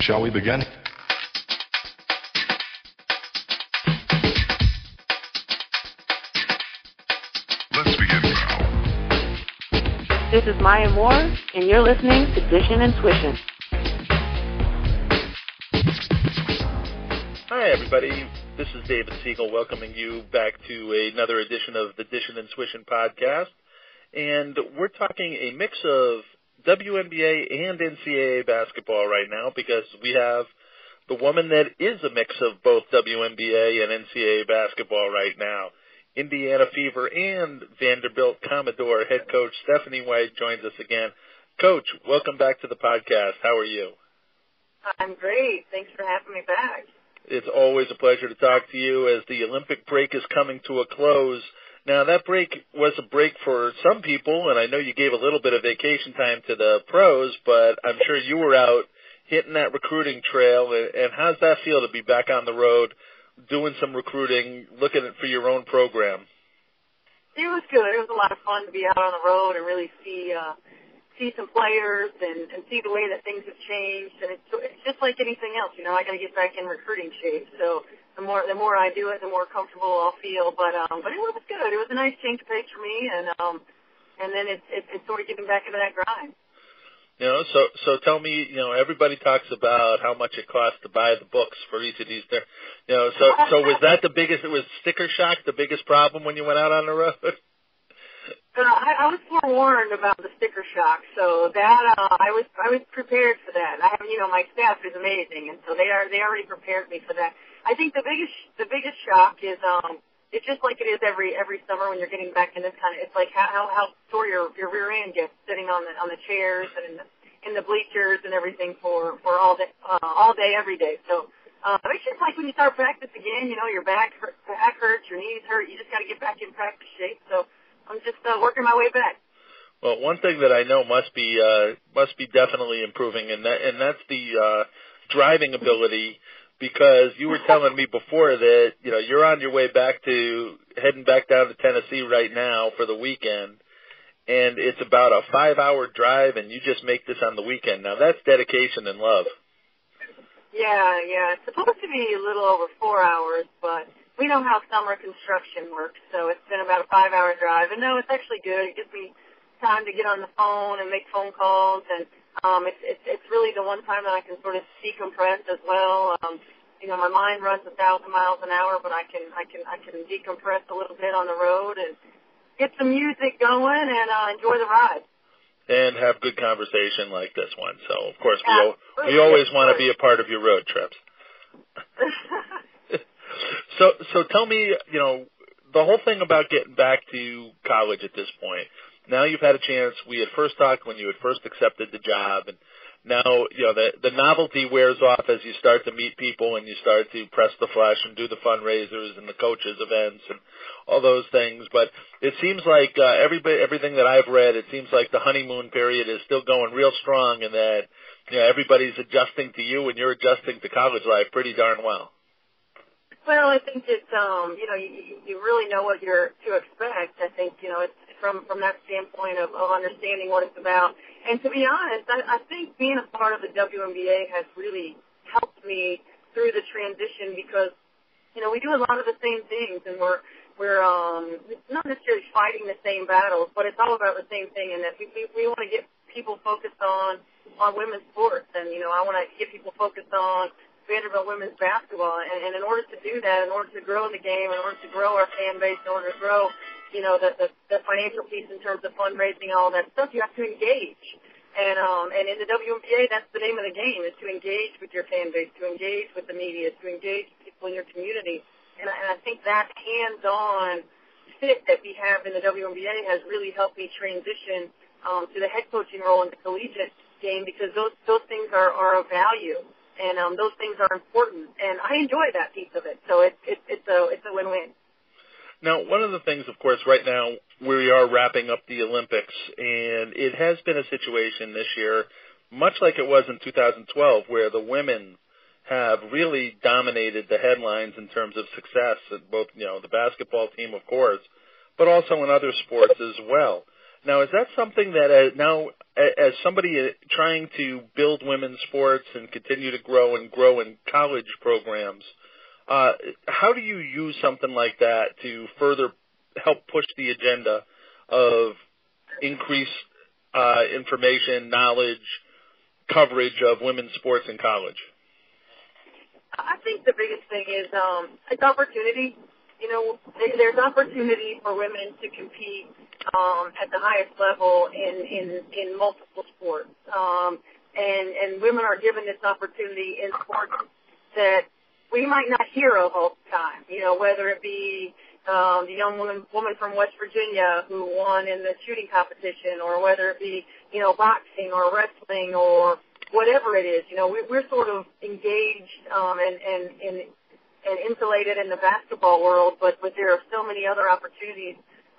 Shall we begin? Let's begin now. This is Maya Moore, and you're listening to Dishin' and Swishin'. Hi, everybody. This is David Siegel welcoming you back to another edition of the Dishin' and Swishin' podcast. And we're talking a mix of WNBA and NCAA basketball right now because we have the woman that is a mix of both WNBA and NCAA basketball right now. Indiana Fever and Vanderbilt Commodore head coach Stephanie White joins us again. Coach, welcome back to the podcast. How are you? I'm great. Thanks for having me back. It's always a pleasure to talk to you as the Olympic break is coming to a close. Now that break was a break for some people, and I know you gave a little bit of vacation time to the pros, but I'm sure you were out hitting that recruiting trail. And how's that feel to be back on the road, doing some recruiting, looking for your own program? It was good. It was a lot of fun to be out on the road and really see uh, see some players and, and see the way that things have changed. And it's, it's just like anything else, you know. I got to get back in recruiting shape. So the more the more I do it, the more comfortable I'll feel. But um, but it was good. It was a nice change of pace for me, and um, and then it's it's, it's sort of getting back into that grind. You know, so so tell me, you know, everybody talks about how much it costs to buy the books for each of these. There, you know, so so was that the biggest? It was sticker shock the biggest problem when you went out on the road. I, I was forewarned about the sticker shock, so that uh, I was I was prepared for that. I have you know my staff is amazing, and so they are they already prepared me for that. I think the biggest the biggest shock is um it's just like it is every every summer when you're getting back in this kind of it's like how how, how sore your your rear end gets sitting on the on the chairs and in the in the bleachers and everything for for all day uh, all day every day. So uh, it's just like when you start practice again, you know your back back hurts, your knees hurt. You just got to get back in practice shape. So I'm just uh, working my way back. Well, one thing that I know must be uh, must be definitely improving, and that and that's the uh, driving ability because you were telling me before that you know you're on your way back to heading back down to Tennessee right now for the weekend, and it's about a five hour drive, and you just make this on the weekend. Now that's dedication and love. Yeah, yeah. It's supposed to be a little over four hours, but we know how summer construction works, so it's been about a five hour drive. And no, it's actually good. It gives me time to get on the phone and make phone calls and um, it's, it's, it's really the one time that I can sort of decompress as well. Um, you know, my mind runs a thousand miles an hour, but I can, I can, I can decompress a little bit on the road and get some music going and uh, enjoy the ride. And have good conversation like this one. So, of course, we, o- we always want to be a part of your road trips. so, so tell me, you know, the whole thing about getting back to college at this point now you've had a chance. We had first talked when you had first accepted the job, and now you know the the novelty wears off as you start to meet people and you start to press the flesh and do the fundraisers and the coaches events and all those things. But it seems like uh, everybody, everything that I've read, it seems like the honeymoon period is still going real strong, and that you know everybody's adjusting to you and you're adjusting to college life pretty darn well. Well, I think it's um, you know you, you really know what you're to expect. I think you know it's from from that standpoint of, of understanding what it's about. And to be honest, I, I think being a part of the WNBA has really helped me through the transition because you know we do a lot of the same things, and we're we're um, not necessarily fighting the same battles, but it's all about the same thing. And that we we, we want to get people focused on on women's sports, and you know I want to get people focused on Vanderbilt women's basketball. And, and in order to do that, in order to grow the game, in order to grow our fan base, in order to grow you know, the, the, the financial piece in terms of fundraising and all that stuff, you have to engage. And um, and in the WNBA, that's the name of the game: is to engage with your fan base, to engage with the media, to engage people in your community. And, and I think that hands-on fit that we have in the WNBA has really helped me transition um, to the head coaching role in the collegiate game because those those things are are of value and um, those things are important. And I enjoy that piece of it. So it's it's it's a it's a win-win. Now, one of the things, of course, right now we are wrapping up the Olympics, and it has been a situation this year, much like it was in 2012, where the women have really dominated the headlines in terms of success both, you know, the basketball team, of course, but also in other sports as well. Now, is that something that uh, now, as somebody uh, trying to build women's sports and continue to grow and grow in college programs, uh, how do you use something like that to further help push the agenda of increased uh, information, knowledge, coverage of women's sports in college? I think the biggest thing is um, it's opportunity. You know, there's opportunity for women to compete um, at the highest level in in in multiple sports, um, and and women are given this opportunity in sports that we might not hear of all the time. You know, whether it be um, the young woman woman from West Virginia who won in the shooting competition, or whether it be you know boxing or wrestling or whatever it is. You know, we, we're sort of engaged um, and and and and insulated in the basketball world, but but there are so many other opportunities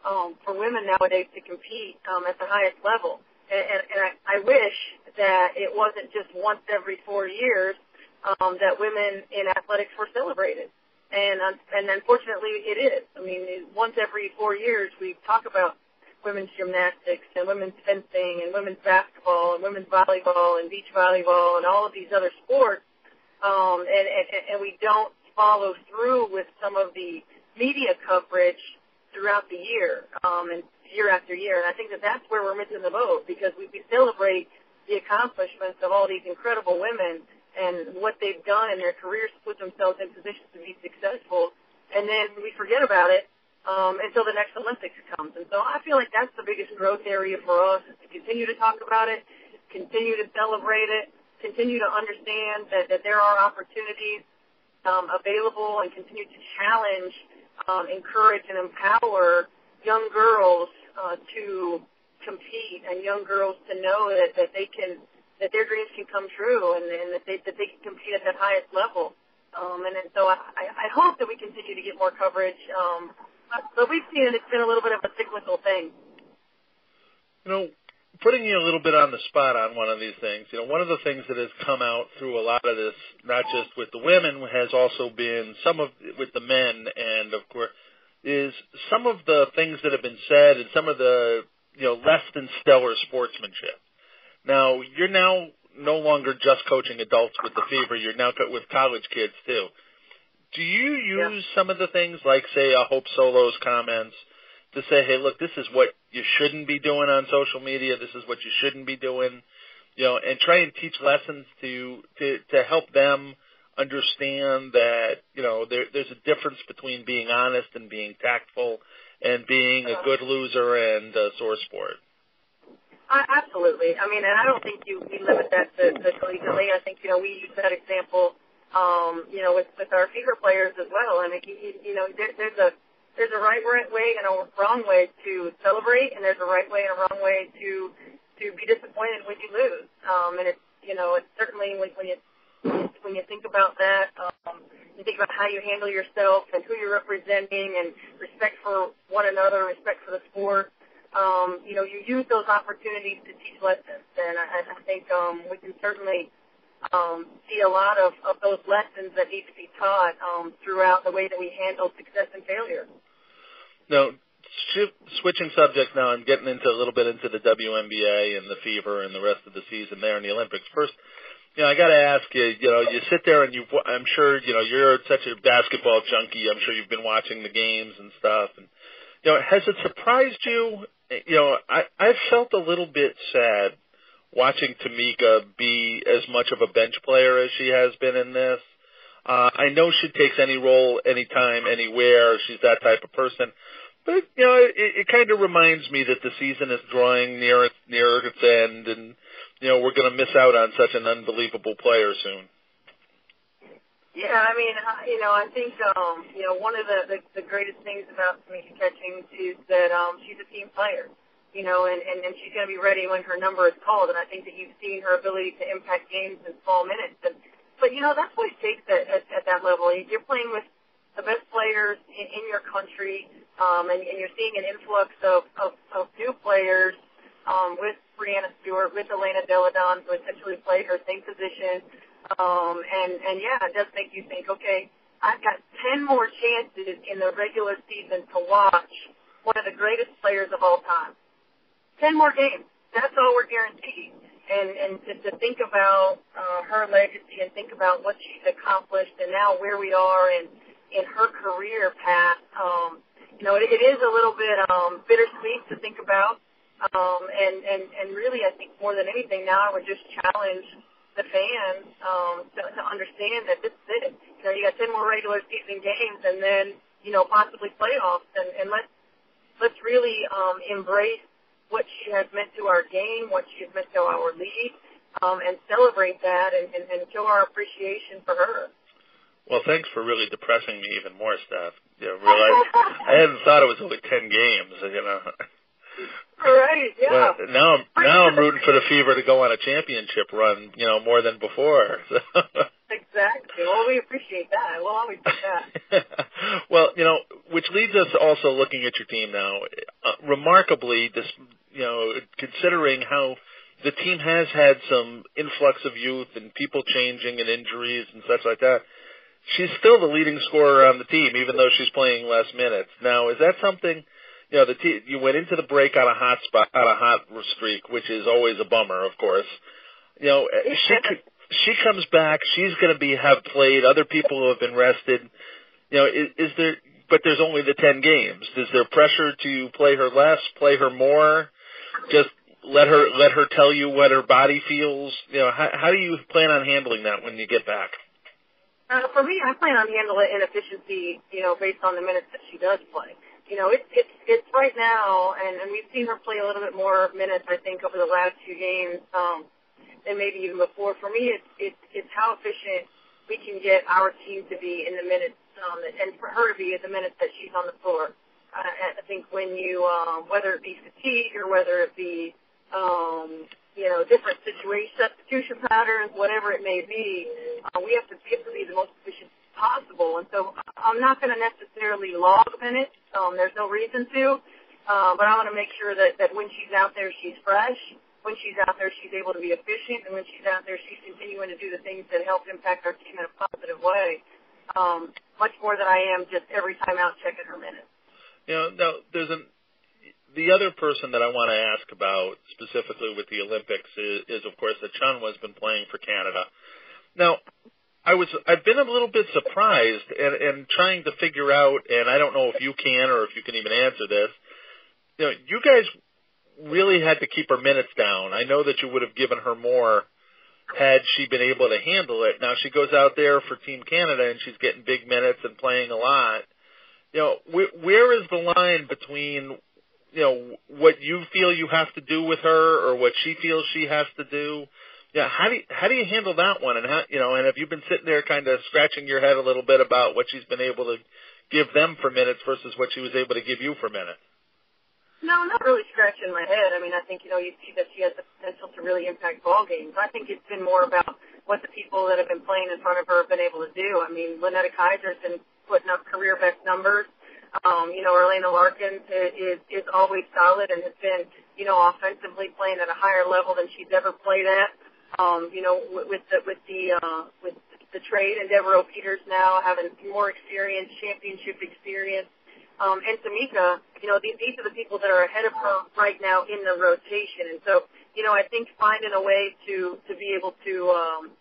um, for women nowadays to compete um, at the highest level. And, and, and I, I wish that it wasn't just once every four years um, that women in athletics were celebrated. And um, and unfortunately, it is. I mean, once every four years, we talk about women's gymnastics and women's fencing and women's basketball and women's volleyball and beach volleyball and all of these other sports, um, and, and and we don't follow through with some of the media coverage throughout the year um, and year after year. And I think that that's where we're missing the boat because we, we celebrate the accomplishments of all these incredible women and what they've done in their careers to put themselves in positions to be successful, and then we forget about it um, until the next Olympics comes. And so I feel like that's the biggest growth area for us is to continue to talk about it, continue to celebrate it, continue to understand that, that there are opportunities um, available and continue to challenge, um, encourage, and empower young girls uh, to compete and young girls to know that, that they can that their dreams can come true and, and that they that they can compete at that highest level. Um, and, and so I, I I hope that we continue to get more coverage. Um, but, but we've seen it, it's been a little bit of a cyclical thing. You know, putting you a little bit on the spot on one of these things, you know, one of the things that has come out through a lot of this, not just with the women, has also been some of with the men, and of course, is some of the things that have been said and some of the you know less than stellar sportsmanship. Now, you're now no longer just coaching adults with the fever; you're now co- with college kids too. Do you use some of the things like, say, a Hope Solo's comments to say, hey, look, this is what you shouldn't be doing on social media. This is what you shouldn't be doing, you know, and try and teach lessons to to to help them understand that you know there, there's a difference between being honest and being tactful, and being a good loser and a sore sport. Absolutely. I mean, and I don't think you we limit that to, to collegiately. I think you know we use that example, um, you know, with with our fever players as well. I mean, you, you know, there, there's a there's a right way and a wrong way to celebrate, and there's a right way and a wrong way to to be disappointed when you lose. Um, and it's you know, it's certainly when, when you when you think about that, um, you think about how you handle yourself and who you're representing, and respect for one another, respect for the sport um, you know, you use those opportunities to teach lessons. And I, I think um, we can certainly um, see a lot of, of those lessons that need to be taught um, throughout the way that we handle success and failure. Shi switching subjects now and getting into a little bit into the WNBA and the fever and the rest of the season there in the Olympics. First, you know, I got to ask you. You know, you sit there and you. I'm sure you know you're such a basketball junkie. I'm sure you've been watching the games and stuff. And you know, has it surprised you? You know, I I felt a little bit sad watching Tamika be as much of a bench player as she has been in this. Uh, I know she takes any role, anytime, anywhere. She's that type of person. But you know, it, it kind of reminds me that the season is drawing near its near its end, and you know we're going to miss out on such an unbelievable player soon. Yeah, I mean, you know, I think um, you know one of the, the the greatest things about Tamika Catchings is that um, she's a team player. You know, and, and, and she's going to be ready when her number is called. And I think that you've seen her ability to impact games in small minutes. And, but you know, that's what it takes at, at, at that level. You're playing with the best players in, in your country, um, and, and you're seeing an influx of, of, of new players um, with Breanna Stewart, with Elena Delle Donne, who essentially played her same position. Um, and, and yeah, it does make you think, okay, I've got 10 more chances in the regular season to watch one of the greatest players of all time. ten more games. That's all we're guaranteed. And and to, to think about uh, her legacy and think about what she's accomplished and now where we are in in her career path. Um, you know, it, it is a little bit um, bittersweet to think about. Um, and and and really, I think more than anything, now I would just challenge the fans um, to, to understand that this is it. You know, you got ten more regular season games, and then you know possibly playoffs, and and let's let's really um, embrace what she has meant to our game, what she has meant to our league, um, and celebrate that and, and, and show our appreciation for her. Well, thanks for really depressing me even more, Steph. You know, realize I hadn't thought it was only ten games. You know. Right. Yeah. Well, now I'm now I'm rooting for the Fever to go on a championship run. You know, more than before. So. Exactly. Well, we appreciate that. We'll always do that. well, you know, which leads us also looking at your team now. Uh, remarkably, this, you know, considering how the team has had some influx of youth and people changing and injuries and such like that. She's still the leading scorer on the team, even though she's playing less minutes. Now, is that something? You know, the te- you went into the break on a hot spot, on a hot streak, which is always a bummer, of course. You know, she could she comes back. She's going to be have played. Other people who have been rested. You know, is, is there? But there's only the ten games. Is there pressure to play her less, play her more? Just let her let her tell you what her body feels. You know, how, how do you plan on handling that when you get back? Uh, for me, I plan on handling it inefficiency. You know, based on the minutes that she does play. You know, it's it's it's right now, and and we've seen her play a little bit more minutes. I think over the last few games. Um, and maybe even before. For me, it's it's it's how efficient we can get our team to be in the minutes, um, and for her to be at the minutes that she's on the floor. I think when you, um, whether it be fatigue or whether it be, um, you know, different situation, substitution patterns, whatever it may be, uh, we have to be able to be the most efficient possible. And so I'm not going to necessarily log minutes. Um, there's no reason to. Uh, but I want to make sure that, that when she's out there, she's fresh when she's out there, she's able to be efficient, and when she's out there, she's continuing to do the things that help impact our team in a positive way. Um, much more than I am just every time out checking her minutes. You know, now there's an the other person that I want to ask about specifically with the Olympics is, is of course that Achonwa's been playing for Canada. Now, I was I've been a little bit surprised and, and trying to figure out, and I don't know if you can or if you can even answer this. You know, you guys really had to keep her minutes down. I know that you would have given her more had she been able to handle it. Now she goes out there for Team Canada and she's getting big minutes and playing a lot. You know, wh- where is the line between you know what you feel you have to do with her or what she feels she has to do? Yeah, how do you, how do you handle that one? And how you know, and have you been sitting there kind of scratching your head a little bit about what she's been able to give them for minutes versus what she was able to give you for minutes? No, not really scratching my head. I mean, I think, you know, you see that she has the potential to really impact ball games. I think it's been more about what the people that have been playing in front of her have been able to do. I mean, Lynetta Kizer's been putting up career best numbers. Um, you know, Erlana Larkins is, is always solid and has been, you know, offensively playing at a higher level than she's ever played at. Um, you know, with the, with the, uh, with the trade and Devereaux Peters now having more experience, championship experience um, and Tamika, you know, these, these are the people that are ahead of her right now in the rotation. And so, you know, I think finding a way to to be able to um,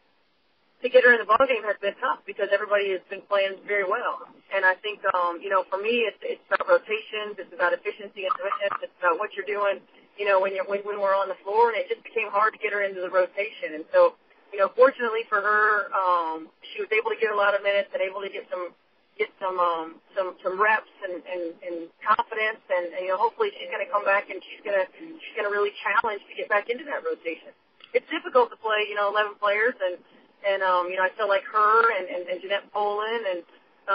to get her in the ball game has been tough because everybody has been playing very well. And I think, um, you know, for me, it's it's about rotations, it's about efficiency and fitness, it's about what you're doing. You know, when you're when, when we're on the floor, and it just became hard to get her into the rotation. And so, you know, fortunately for her, um, she was able to get a lot of minutes and able to get some get some um, some some reps and, and, and confidence, and, and you know hopefully she's going to come back and she's going to she's going to really challenge to get back into that rotation. It's difficult to play, you know, 11 players, and and um, you know I feel like her and, and, and Jeanette Pohlen and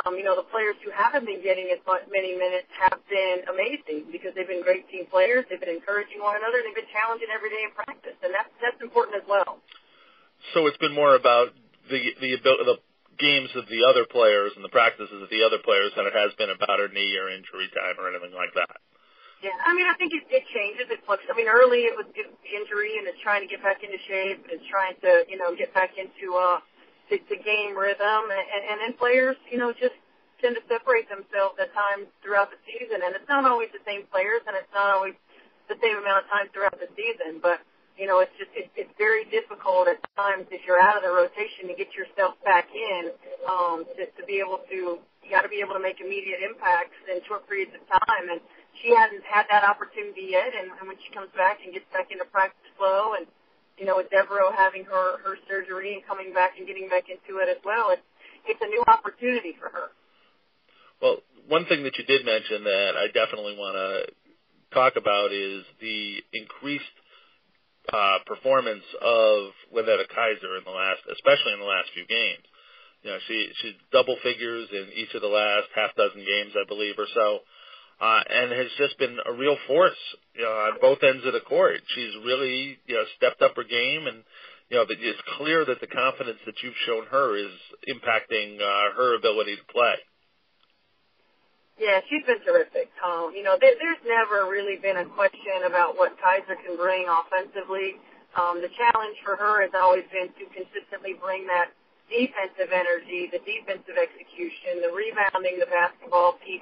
um, you know the players who haven't been getting as many minutes have been amazing because they've been great team players. They've been encouraging one another. They've been challenging every day in practice, and that's that's important as well. So it's been more about the the the games of the other players and the practices of the other players than it has been about her knee or injury time or anything like that. Yeah, I mean, I think it, it changes. It fluctuates. I mean, early it was injury and it's trying to get back into shape and it's trying to, you know, get back into uh, the, the game rhythm. And, and, and then players, you know, just tend to separate themselves at times throughout the season. And it's not always the same players and it's not always the same amount of time throughout the season. But you know, it's just it, it's very difficult at times if you're out of the rotation to get yourself back in um, to, to be able to. You got to be able to make immediate impacts in short periods of time, and she hasn't had that opportunity yet. And, and when she comes back and gets back into practice flow, and you know, with Devereaux having her her surgery and coming back and getting back into it as well, it's it's a new opportunity for her. Well, one thing that you did mention that I definitely want to talk about is the increased uh, performance of Lynetta Kizer in the last, especially in the last few games. You know, she she's double figures in each of the last half dozen games, I believe, or so, uh, and has just been a real force know, on both ends of the court. She's really you know stepped up her game, and you know it's clear that the confidence that you've shown her is impacting uh, her ability to play. Yeah, she's been terrific. Um, you know, there, there's never really been a question about what Kizer can bring offensively. Um, the challenge for her has always been to consistently bring that defensive energy, the defensive execution, the rebounding, the basketball piece,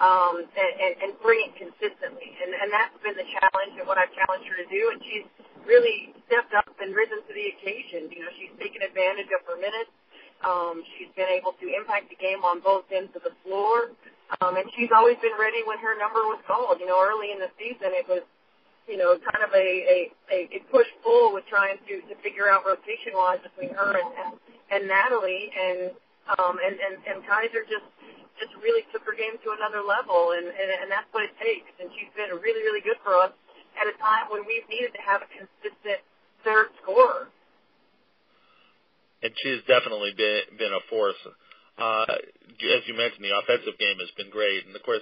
um, and, and, bring it consistently. And, and that's been the challenge and what I've challenged her to do. And she's really stepped up and risen to the occasion. You know, she's taken advantage of her minutes. Um, she's been able to impact the game on both ends of the floor. Um, and she's always been ready when her number was called. You know, early in the season, it was, you know, kind of a a, a push pull with trying to to figure out rotation wise between her and, and and Natalie, and um and and and Kizer just just really game to another level, and and, and that's what it takes. And she's been really really good for us at a time when we've needed to have a consistent third scorer. And she has definitely been been a force uh, as you mentioned, the offensive game has been great, and of course,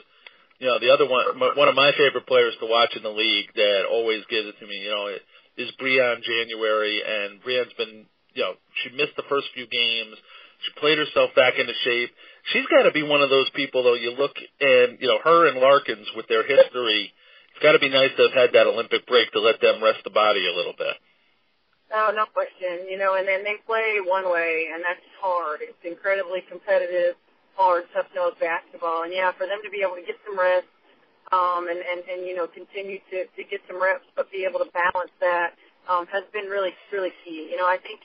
you know the other one, one of my favorite players to watch in the league that always gives it to me, you know, is Briann January, and Briann's been, you know, she missed the first few games. She played herself back into shape. She's got to be one of those people, though. You look and you know her and Larkins with their history. It's got to be nice to have had that Olympic break to let them rest the body a little bit. Oh, no question. You know, and then they play one way, and that's hard. It's incredibly competitive, hard, tough-nosed basketball. And yeah, for them to be able to get some rest, um, and and and you know, continue to to get some reps, but be able to balance that, um, has been really really key. You know, I think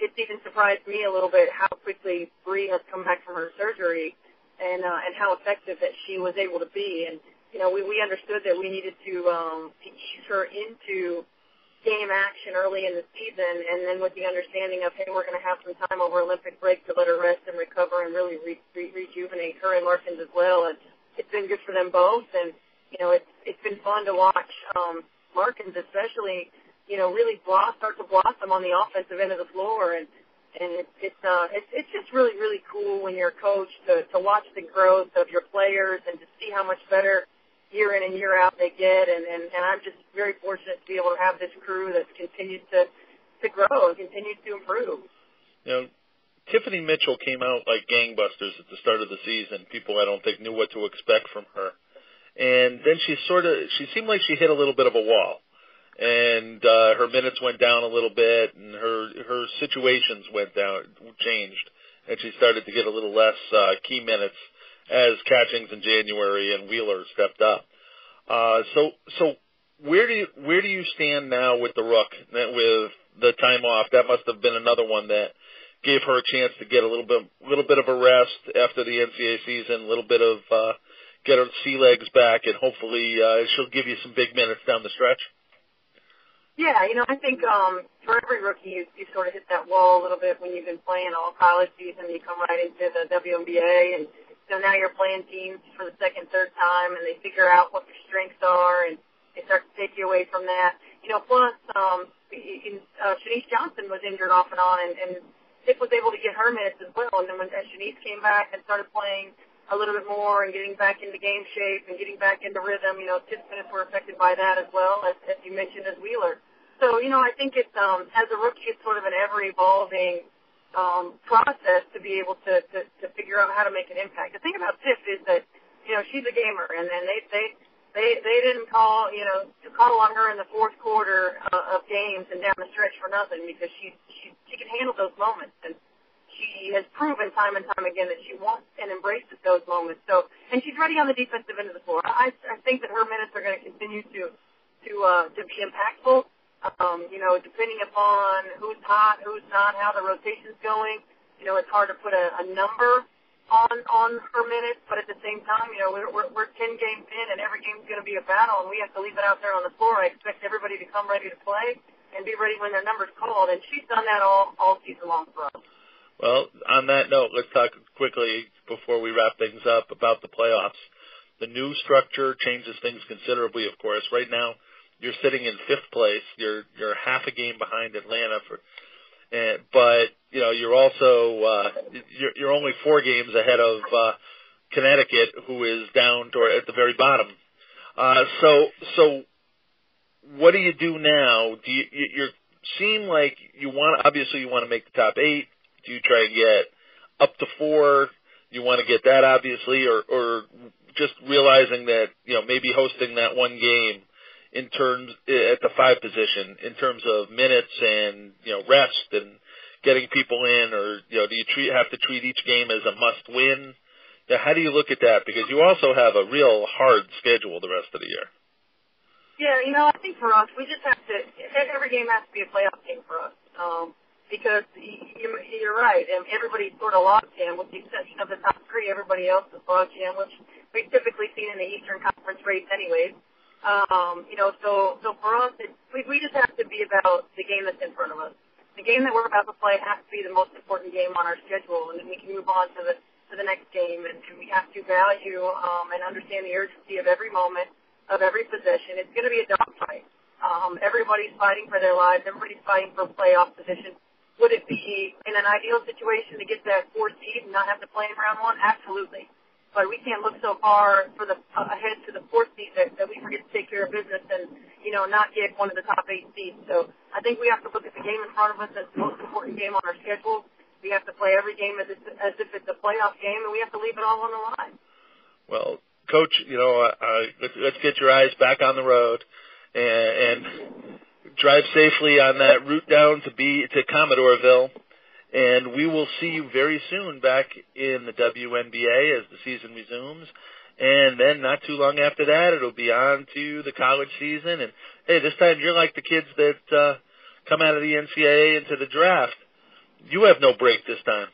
it's even surprised me a little bit how quickly Bree has come back from her surgery, and uh, and how effective that she was able to be. And you know, we we understood that we needed to um, to ease her into game action early in the season, and then with the understanding of, hey, we're going to have some time over Olympic break to let her rest and recover and really re- re- rejuvenate her and Larkins as well. And it's been good for them both, and you know, it's it's been fun to watch um, Larkins, especially, you know, really blossom, start to blossom on the offensive end of the floor, and and it's it's uh it's it's just really really cool when you're a coach to to watch the growth of your players and to see how much better year in and year out they get, and, and, and I'm just very fortunate to be able to have this crew that's continued to, to grow and continues to improve. You know, Tiffany Mitchell came out like gangbusters at the start of the season. People I don't think knew what to expect from her. And then she sort of, she seemed like she hit a little bit of a wall. And uh, her minutes went down a little bit, and her her situations went down, changed, and she started to get a little less uh, key minutes as Catchings in January and Wheeler stepped up. Uh, so, so where do you where do you stand now with the Rook with the time off? That must have been another one that gave her a chance to get a little bit a little bit of a rest after the NCAA season, a little bit of uh, get her sea legs back, and hopefully uh, she'll give you some big minutes down the stretch. Yeah, you know, I think um, for every rookie, you, you sort of hit that wall a little bit when you've been playing all college season. You come right into the WNBA, and so now you're playing teams for the second, third time, and they figure out what your strengths are, and they start to take you away from that. You know, plus, um, in, uh, Shenise Johnson was injured off and on, and, and Tiff was able to get her minutes as well. And then when as Shanice came back and started playing a little bit more and getting back into game shape and getting back into rhythm, you know, Tiff's minutes were affected by that as well, as, as you mentioned, as Wheeler. So, you know, I think it's, um, as a rookie, it's sort of an ever evolving um, process to be able to, to, to figure out how to make an impact. The thing about Tiff is that, you know, she's a gamer, and then they they they they didn't call you know to call on her in the fourth quarter uh, of games and down the stretch for nothing because she she she can handle those moments and she has proven time and time again that she wants and embraces those moments. So and she's ready on the defensive end of the floor. I I think that her minutes are going to continue to to uh, to be impactful. Um, you know, depending upon who's hot, who's not, how the rotation's going. You know, it's hard to put a, a number on on her minutes, but at the same time, you know, we're we're, we're ten games in, and every game's going to be a battle, and we have to leave it out there on the floor. I expect everybody to come ready to play and be ready when their number's called, and she's done that all all season long for us. Well, on that note, let's talk quickly before we wrap things up about the playoffs. The new structure changes things considerably, of course. Right now, you're sitting in fifth place. You're you're half a game behind Atlanta for and, but you know you're also uh, you're, you're only four games ahead of uh, Connecticut, who is down toward at the very bottom. Uh, so so what do you do now? Do you you you're, seem like you want obviously you want to make the top eight. Do you try and get up to four? You want to get that obviously, or or just realizing that you know maybe hosting that one game in terms at the five position in terms of minutes and you know rest and getting people in, or you know do you treat have to treat each game as a must win? Yeah, how do you look at that? Because you also have a real hard schedule the rest of the year. Yeah, you know, I think for us, we just have to. Every game has to be a playoff game for us, um, because you're, you're right. and everybody's sort of locked in, with the exception of the top three. Everybody else is locked in, which we've typically seen in the Eastern Conference race, anyways. Um, you know, so so for us, it, we we just have to be about the game that's in front of us. The game that we're about to play has to be the most important game on our schedule, and then we can move on to the to the next game. And, and we have to value um, and understand the urgency of every moment of every possession. It's going to be a dogfight. Um, everybody's fighting for their lives. Everybody's fighting for playoff position. Would it be in an ideal situation to get that fourth seed and not have to play in round one? Absolutely but we can't look so far for the uh, ahead to the fourth seed that, that we forget to take care of business and you know not get one of the top eight seeds. So I think we have to look at the game in front of us as the most important game on our schedule. We have to play every game as, as if it's a playoff game, and we have to leave it all on the line. Well, coach, you know, uh, let's, let's get your eyes back on the road and, and drive safely on that route down to be to Commodoreville and we will see you very soon back in the WNBA as the season resumes. And then not too long after that, it'll be on to the college season. And hey, this time you're like the kids that uh, come out of the NCAA into the draft. You have no break this time.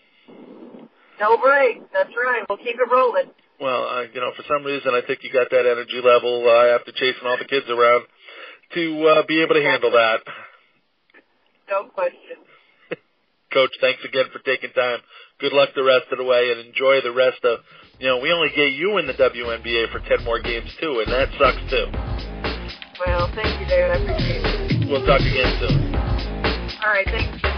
No break. That's right. We'll keep it rolling. Well, uh, you know, for some reason, I think you got that energy level uh, after chasing all the kids around to uh, be able to handle that. No question. Coach, thanks again for taking time. Good luck the rest of the way and enjoy the rest of, you know, we only get you in the WNBA for 10 more games too, and that sucks too. Well, thank you, David. I appreciate it. We'll talk again soon. All right, thanks.